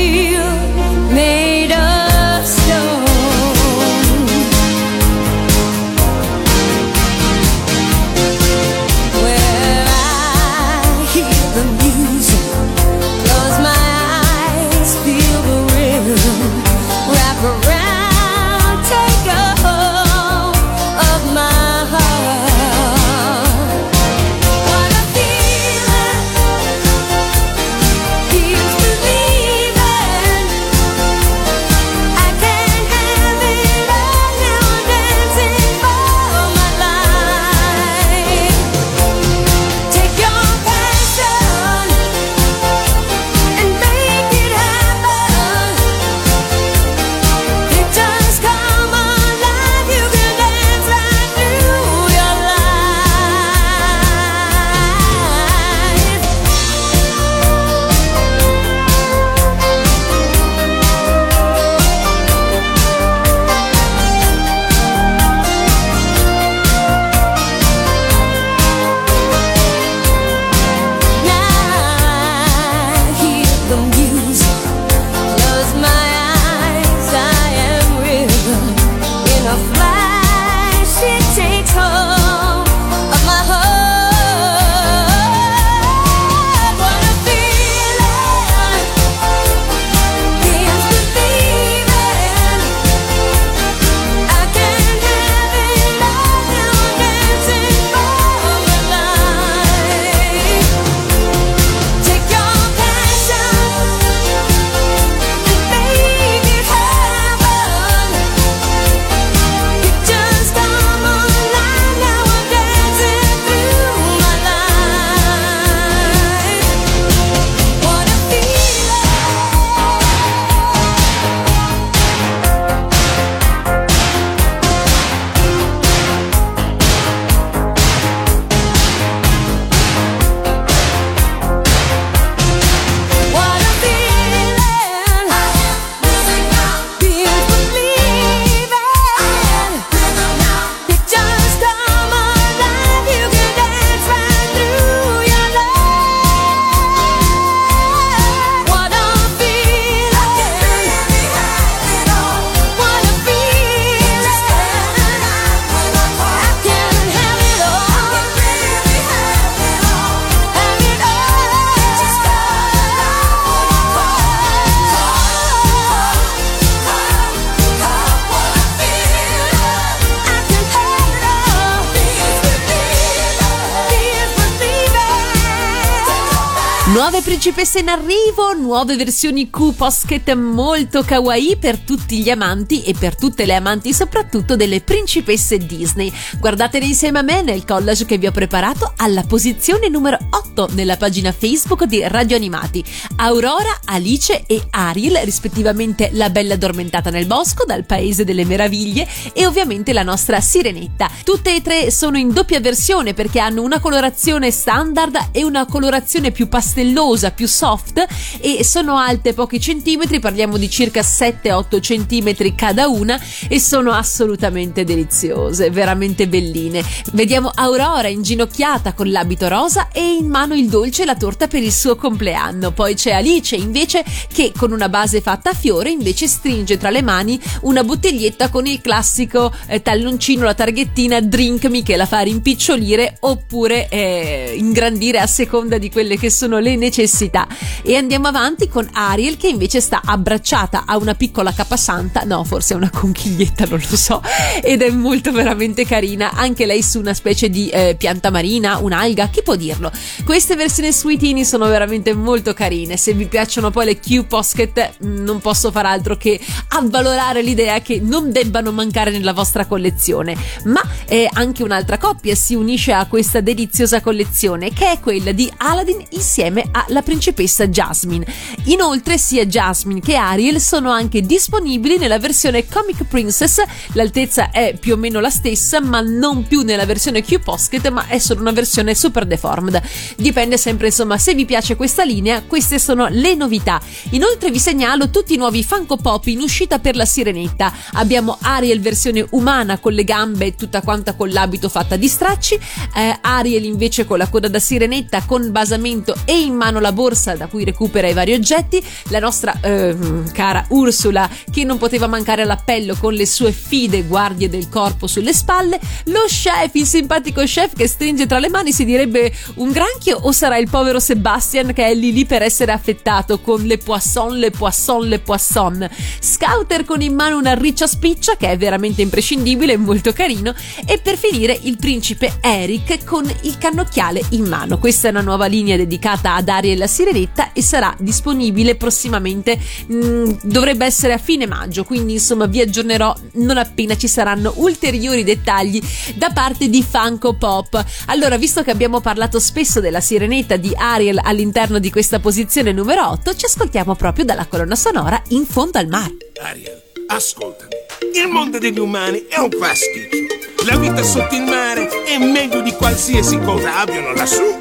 Nuove principesse in arrivo, nuove versioni Q Posket molto kawaii per tutti gli amanti e per tutte le amanti soprattutto delle principesse Disney. Guardatele insieme a me nel collage che vi ho preparato alla posizione numero 8 nella pagina Facebook di Radio Animati. Aurora, Alice e Ariel, rispettivamente la bella addormentata nel bosco dal Paese delle Meraviglie e ovviamente la nostra Sirenetta. Tutte e tre sono in doppia versione perché hanno una colorazione standard e una colorazione più pastellosa pastellosa, più soft e sono alte pochi centimetri, parliamo di circa 7-8 centimetri cada una e sono assolutamente deliziose, veramente belline. Vediamo Aurora inginocchiata con l'abito rosa e in mano il dolce e la torta per il suo compleanno. Poi c'è Alice invece che con una base fatta a fiore invece stringe tra le mani una bottiglietta con il classico eh, talloncino, la targhettina Drink Me che la fa rimpicciolire oppure eh, ingrandire a seconda di quelle che sono le necessità. E andiamo avanti con Ariel che invece sta abbracciata a una piccola capasanta, no, forse è una conchiglietta, non lo so, ed è molto veramente carina, anche lei su una specie di eh, pianta marina, un'alga, chi può dirlo? Queste versioni sweetini sono veramente molto carine, se vi piacciono poi le Q Posket non posso far altro che avvalorare l'idea che non debbano mancare nella vostra collezione, ma eh, anche un'altra coppia si unisce a questa deliziosa collezione che è quella di Aladdin insieme alla principessa Jasmine. Inoltre sia Jasmine che Ariel sono anche disponibili nella versione Comic Princess, l'altezza è più o meno la stessa ma non più nella versione Q-Posket ma è solo una versione super deformed. Dipende sempre insomma se vi piace questa linea, queste sono le novità. Inoltre vi segnalo tutti i nuovi Funko Pop in uscita per la sirenetta. Abbiamo Ariel versione umana con le gambe tutta quanta con l'abito fatta di stracci, eh, Ariel invece con la coda da sirenetta con basamento e in mano la borsa da cui recupera i vari oggetti, la nostra eh, cara Ursula che non poteva mancare all'appello con le sue fide guardie del corpo sulle spalle, lo chef, il simpatico chef che stringe tra le mani si direbbe un granchio o sarà il povero Sebastian che è lì lì per essere affettato con le poisson, le poisson, le poisson. Scouter con in mano una riccia spiccia che è veramente imprescindibile e molto carino e per finire il principe Eric con il cannocchiale in mano. Questa è una nuova linea dedicata ad La Sirenetta e sarà disponibile prossimamente, mh, mm, dovrebbe essere a fine maggio, quindi insomma vi aggiornerò non appena ci saranno ulteriori dettagli da parte di Funko Pop. Allora, visto che abbiamo parlato spesso della Sirenetta di Ariel all'interno di questa posizione numero 8, ci ascoltiamo proprio dalla colonna sonora In fondo al mare. Ariel, ascoltami. Il mondo degli umani è un pasticcio. La vita sotto il mare è meglio di qualsiasi cosa abbiano lassù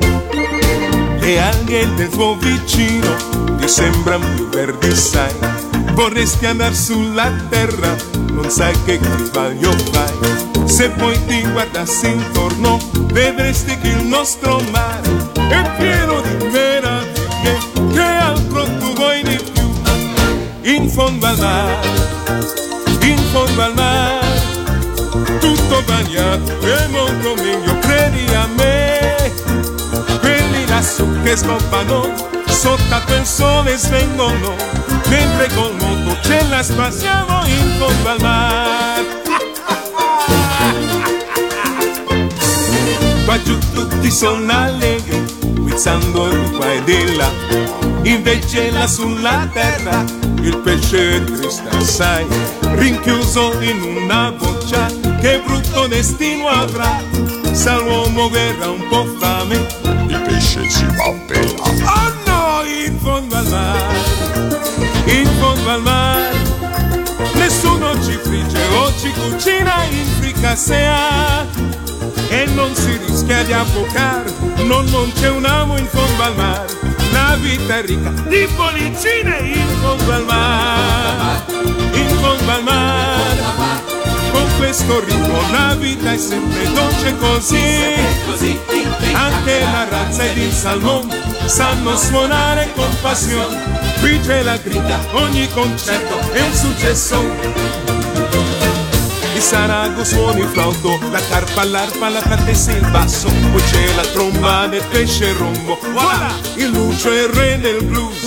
le alghe del tuo vicino ti sembrano più verdi, sai. Vorresti andare sulla terra, non sai che sbaglio fai. Se poi ti guardassi intorno, vedresti che il nostro mare è pieno di meraviglie. Che altro tu vuoi di più? In fondo al mare, in fondo al mare, tutto bagnato è molto meglio, credi a me lassù che scoppano, sotto il sole svengono, mentre col moto ce la spassiamo in fondo al mare. Qua giù tutti sono allegri, guizzando di qua e di là, invece là sulla terra il pesce è triste assai, rinchiuso in una boccia, che brutto destino avrà, sa l'uomo guerra un po' fame il pesce si fa bella. Oh no, in fondo al mare, in fondo al mare, nessuno ci frigge o ci cucina in fricassea. E non si rischia di affocare, no, non c'è un amo in fondo al mare. La vita è ricca di bollicine in fondo al mare, in fondo al mare questo ritmo la vita è sempre dolce così. Anche la razza ed il salmone sanno suonare con passione. Qui c'è la grida, ogni concerto è un successo. Il sarago suona il flauto, la carpa, l'arpa, la trattessa il basso, poi c'è la tromba del pesce rombo. Voilà, il lucio è il re del blues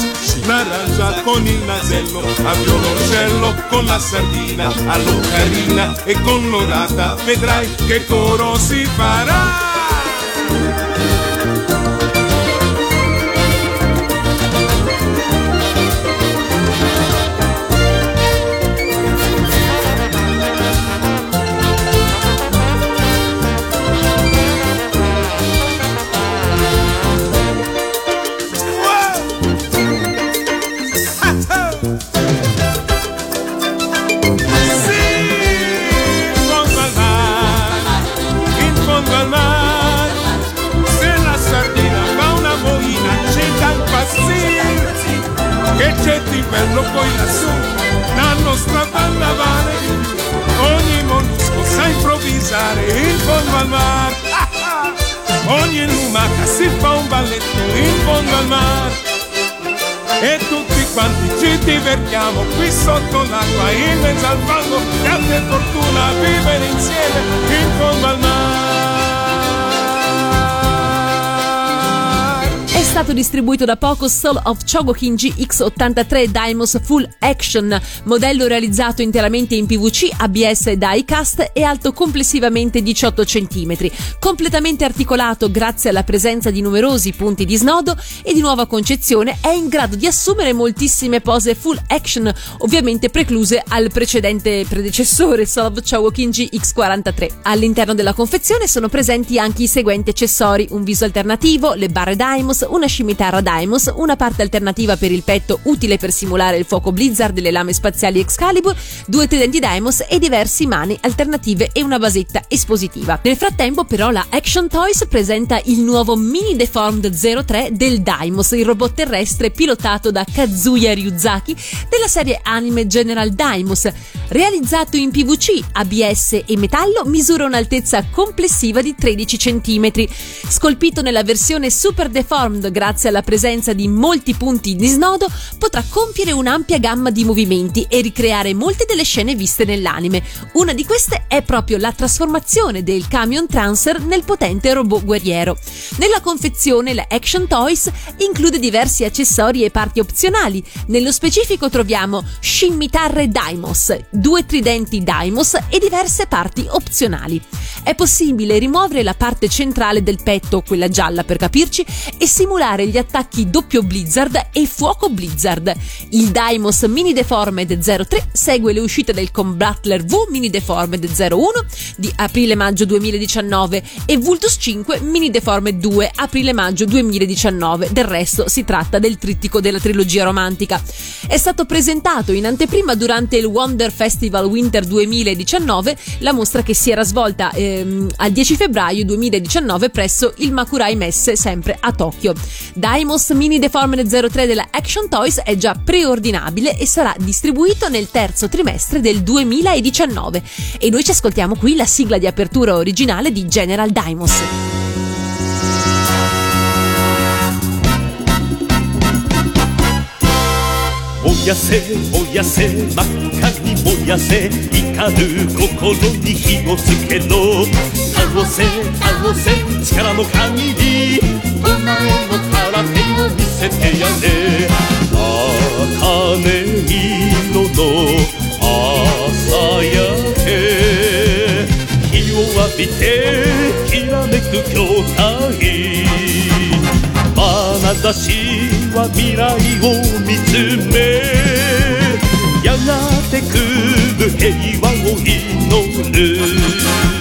Naranja con il nasello, a violoncello con la sardina, a l'ocarina e con l'orata, vedrai che coro si farà. Mare. [LAUGHS] Ogni lumaca si fa un balletto in fondo al mare e tutti quanti ci divertiamo qui sotto l'acqua in mezzo al fango grande fortuna vivere insieme in fondo al mare stato distribuito da poco Soul of Chogokin GX83 Daimos Full Action, modello realizzato interamente in PVC, ABS e diecast e alto complessivamente 18 cm, completamente articolato grazie alla presenza di numerosi punti di snodo e di nuova concezione, è in grado di assumere moltissime pose full action, ovviamente precluse al precedente predecessore Soul of Chogokin GX43. All'interno della confezione sono presenti anche i seguenti accessori, un viso alternativo, le barre Daimos, una scimitarra Daimos, una parte alternativa per il petto utile per simulare il fuoco Blizzard delle lame spaziali Excalibur, due tridenti Daimos e diversi mani alternative e una basetta espositiva. Nel frattempo però la Action Toys presenta il nuovo Mini Deformed 03 del Daimos, il robot terrestre pilotato da Kazuya Ryuzaki della serie anime General Daimos. Realizzato in PVC, ABS e metallo, misura un'altezza complessiva di 13 cm. Scolpito nella versione Super Deformed grazie alla presenza di molti punti di snodo, potrà compiere un'ampia gamma di movimenti e ricreare molte delle scene viste nell'anime. Una di queste è proprio la trasformazione del Camion Transfer nel potente robot guerriero. Nella confezione la Action Toys include diversi accessori e parti opzionali. Nello specifico troviamo scimitarre Daimos, due tridenti Daimos e diverse parti opzionali. È possibile rimuovere la parte centrale del petto, quella gialla per capirci, e simulare simulare gli attacchi doppio Blizzard e fuoco Blizzard. Il Daimos Mini Deformed 03 segue le uscite del Combattler V Mini Deformed 01 di aprile-maggio 2019 e Vultus 5 Mini Deformed 2 aprile-maggio 2019. Del resto si tratta del trittico della trilogia romantica. È stato presentato in anteprima durante il Wonder Festival Winter 2019, la mostra che si era svolta ehm, al 10 febbraio 2019 presso il Makurai Messe sempre a Tokyo. Daimos Mini Deformed 03 della Action Toys è già preordinabile e sarà distribuito nel terzo trimestre del 2019. E noi ci ascoltiamo qui la sigla di apertura originale di General Daimos. 燃やせ燃やせ真っ赤に燃やせ怒る心に火をつけろ倒せ倒せ力の限り お前の空手を見せてやれ。茜色の朝焼け。日を浴びてきらめく筐体。眼差しは未来を見つめ。やがて来る平和を祈る。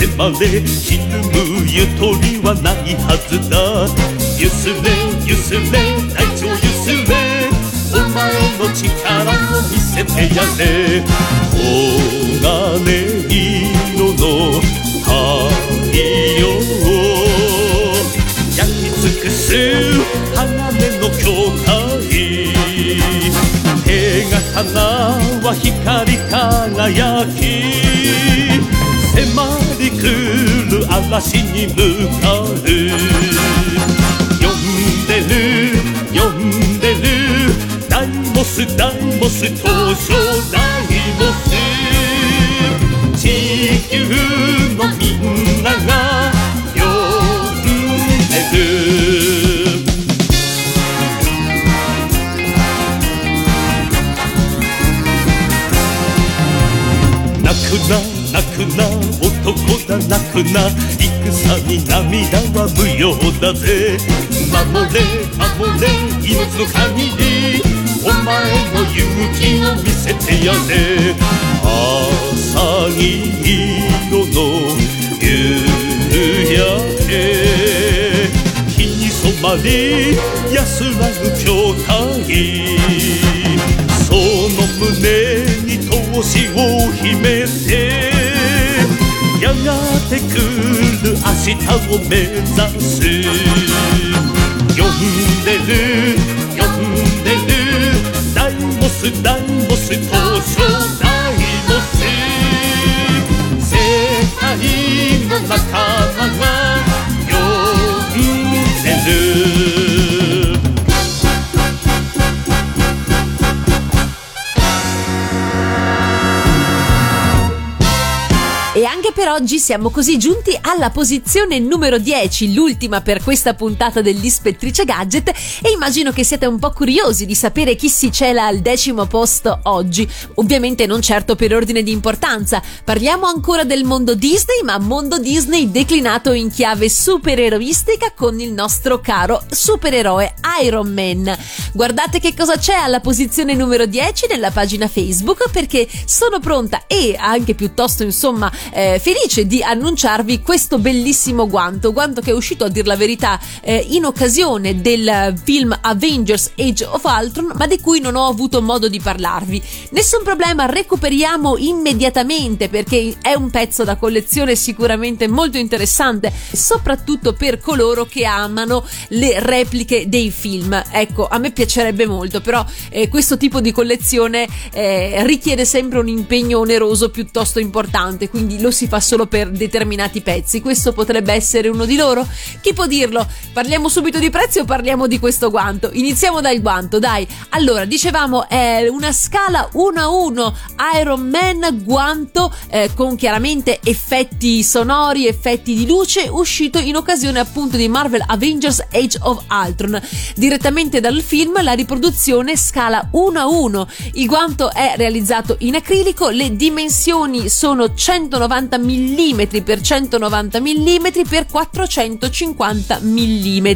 迫れひるむゆとりはないはずだ。ゆすれゆすれ大地をゆすれ。お前の力を見せてやれ。黄金色の太陽焼き尽くす鋼の筐体。手刀は光輝き。り来る嵐に向かう。呼んでる呼んでる。ダイモスダイモス東証ダイモス。地球のみんなが呼んでる。くな泣くな男だ泣くな戦に涙は無用だぜ。守れ守れ命の限りお前の勇気を見せてやれ。朝銀色の夕焼け。日に染まり安らぐ筐体てくる明日を目指す。呼んでる呼んでる。ダイモスダイモス東証ダイモス世界の仲間 oggi siamo così giunti alla posizione numero 10, l'ultima per questa puntata dell'Ispettrice Gadget e immagino che siete un po' curiosi di sapere chi si cela al decimo posto oggi. Ovviamente non certo per ordine di importanza, parliamo ancora del mondo Disney, ma mondo Disney declinato in chiave supereroistica con il nostro caro supereroe Iron Man. Guardate che cosa c'è alla posizione numero 10 nella pagina Facebook perché sono pronta e anche piuttosto insomma eh, felice di annunciarvi questo bellissimo guanto, guanto che è uscito a dir la verità eh, in occasione del film Avengers Age of Ultron, ma di cui non ho avuto modo di parlarvi. Nessun problema, recuperiamo immediatamente perché è un pezzo da collezione sicuramente molto interessante, soprattutto per coloro che amano le repliche dei film. Ecco, a me piacerebbe molto, però eh, questo tipo di collezione eh, richiede sempre un impegno oneroso piuttosto importante, quindi lo si fa solo per determinati pezzi. Questo potrebbe essere uno di loro? Chi può dirlo? Parliamo subito di prezzi o parliamo di questo guanto? Iniziamo dal guanto, dai. Allora, dicevamo è una scala 1 a 1 Iron Man guanto eh, con chiaramente effetti sonori, effetti di luce, uscito in occasione appunto di Marvel Avengers Age of Ultron. Direttamente dal film la riproduzione scala 1 a 1. Il guanto è realizzato in acrilico, le dimensioni sono 190 mm per 190 mm per 450 mm,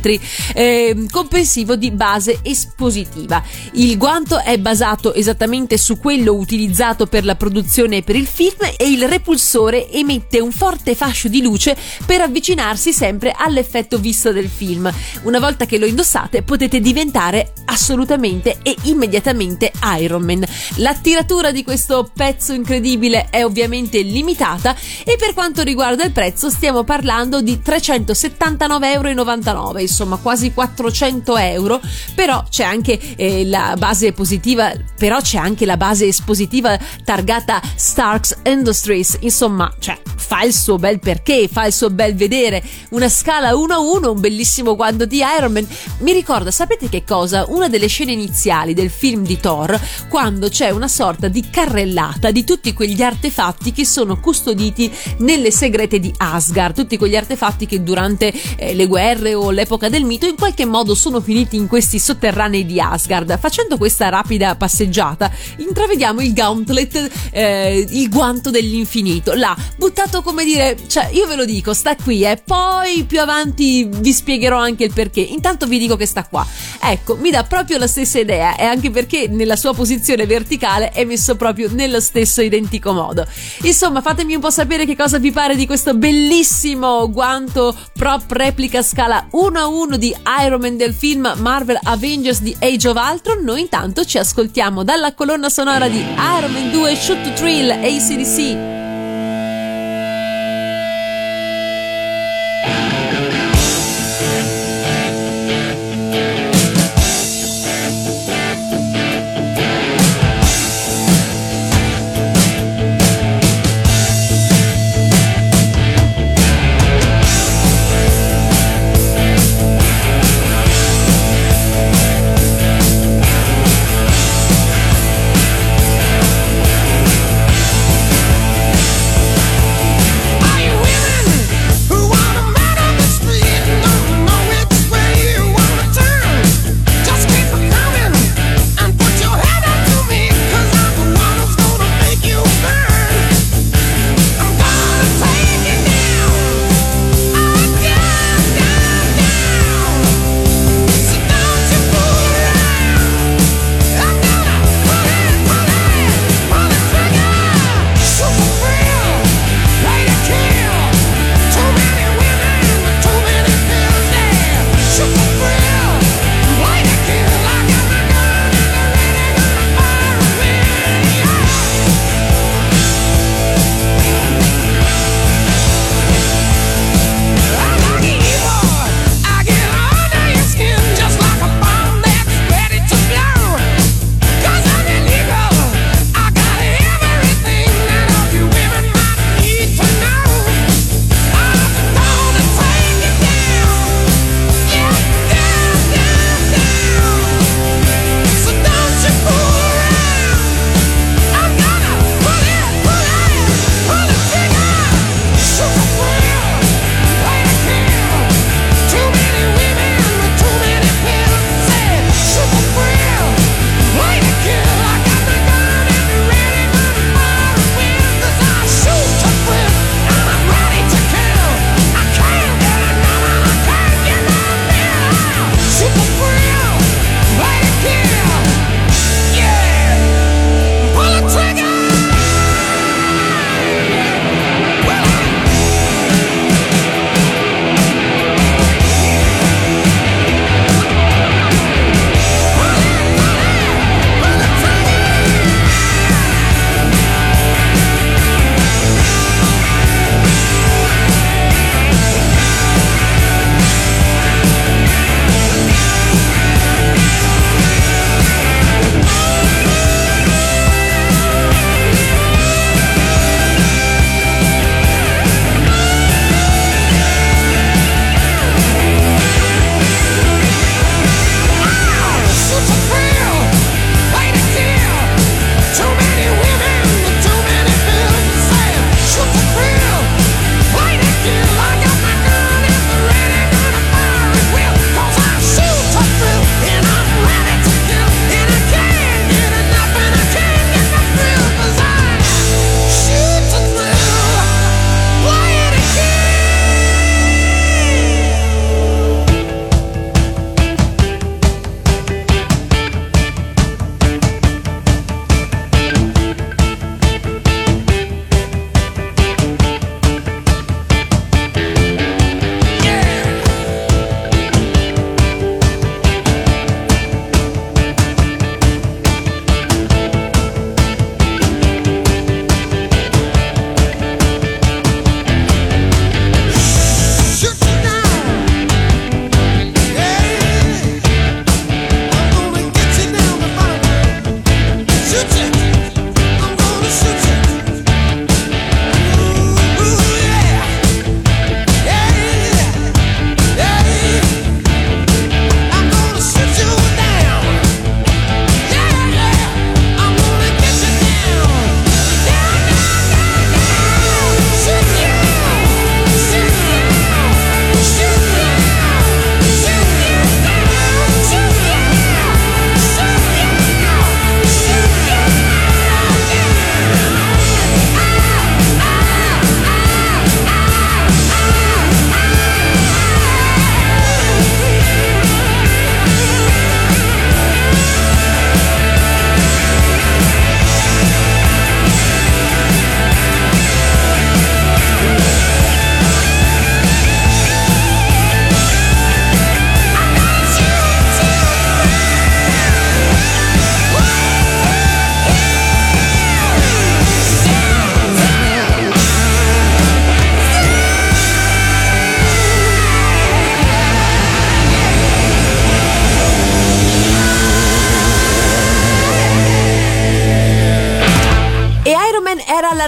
eh, comprensivo di base espositiva. Il guanto è basato esattamente su quello utilizzato per la produzione per il film e il repulsore emette un forte fascio di luce per avvicinarsi sempre all'effetto visto del film. Una volta che lo indossate potete diventare assolutamente e immediatamente Iron Man. La tiratura di questo pezzo incredibile è ovviamente limitata e per quanto riguarda il prezzo stiamo parlando di 379,99 euro, insomma quasi 400 euro, però c'è anche eh, la base positiva, però c'è anche la base espositiva targata Starks Industries, insomma, cioè fa il suo bel perché, fa il suo bel vedere, una scala 1 a 1, un bellissimo guanto di Iron Man. Mi ricorda, sapete che cosa? Una delle scene iniziali del film di Thor, quando c'è una sorta di carrellata di tutti quegli artefatti che sono custoditi nelle segrete di Asgard, tutti quegli artefatti che durante eh, le guerre o l'epoca del mito in qualche modo sono finiti in questi sotterranei di Asgard. Facendo questa rapida passeggiata, intravediamo il gauntlet, eh, il guanto dell'infinito, là, buttato come dire, cioè io ve lo dico, sta qui e eh, poi più avanti vi spiegherò anche il perché. Intanto vi dico che sta qua. Ecco, mi dà proprio la stessa idea e anche perché nella sua posizione verticale è messo proprio nello stesso identico modo. Insomma, fatemi un po' sapere che cosa vi pare di questo bellissimo guanto prop replica scala 1 a 1 di Iron Man del film Marvel Avengers di Age of Ultron. Noi intanto ci ascoltiamo dalla colonna sonora di Iron Man 2 Shoot to Thrill ACDC.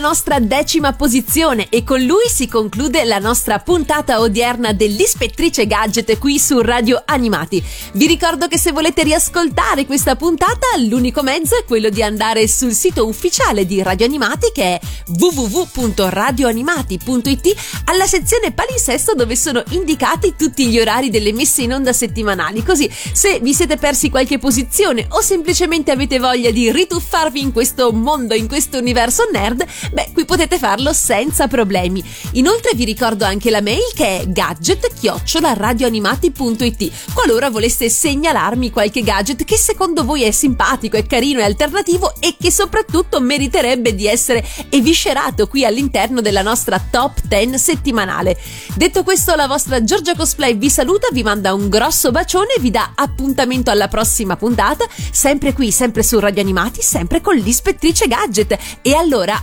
Nostra decima posizione e con lui si conclude la nostra puntata odierna dell'Ispettrice Gadget qui su Radio Animati. Vi ricordo che se volete riascoltare questa puntata, l'unico mezzo è quello di andare sul sito ufficiale di Radio Animati che è www.radioanimati.it alla sezione palinsesto dove sono indicati tutti gli orari delle messe in onda settimanali. Così se vi siete persi qualche posizione o semplicemente avete voglia di rituffarvi in questo mondo, in questo universo nerd, beh, qui potete farlo senza problemi. Inoltre vi ricordo anche la mail che è gadget-radioanimati.it qualora voleste segnalarmi qualche gadget che secondo voi è simpatico, è carino, è alternativo e che soprattutto meriterebbe di essere eviscerato qui all'interno della nostra top 10 settimanale. Detto questo, la vostra Giorgia Cosplay vi saluta, vi manda un grosso bacione e vi dà appuntamento alla prossima puntata, sempre qui, sempre su Radio Animati, sempre con l'ispettrice Gadget. E allora,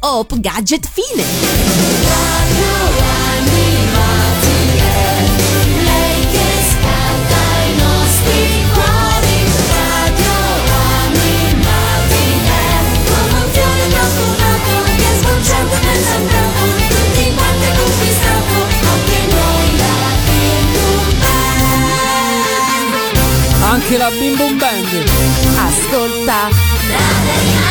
hop hop gadget fine! Lei che scalda i nostri cuori, radio animati è come un fiore profumato che sbocciato nel sangrato, tutti quanti conquistato, anche noi la Bim Bum Band. Anche la Bim Bum Band. Ascolta! Radio Animati.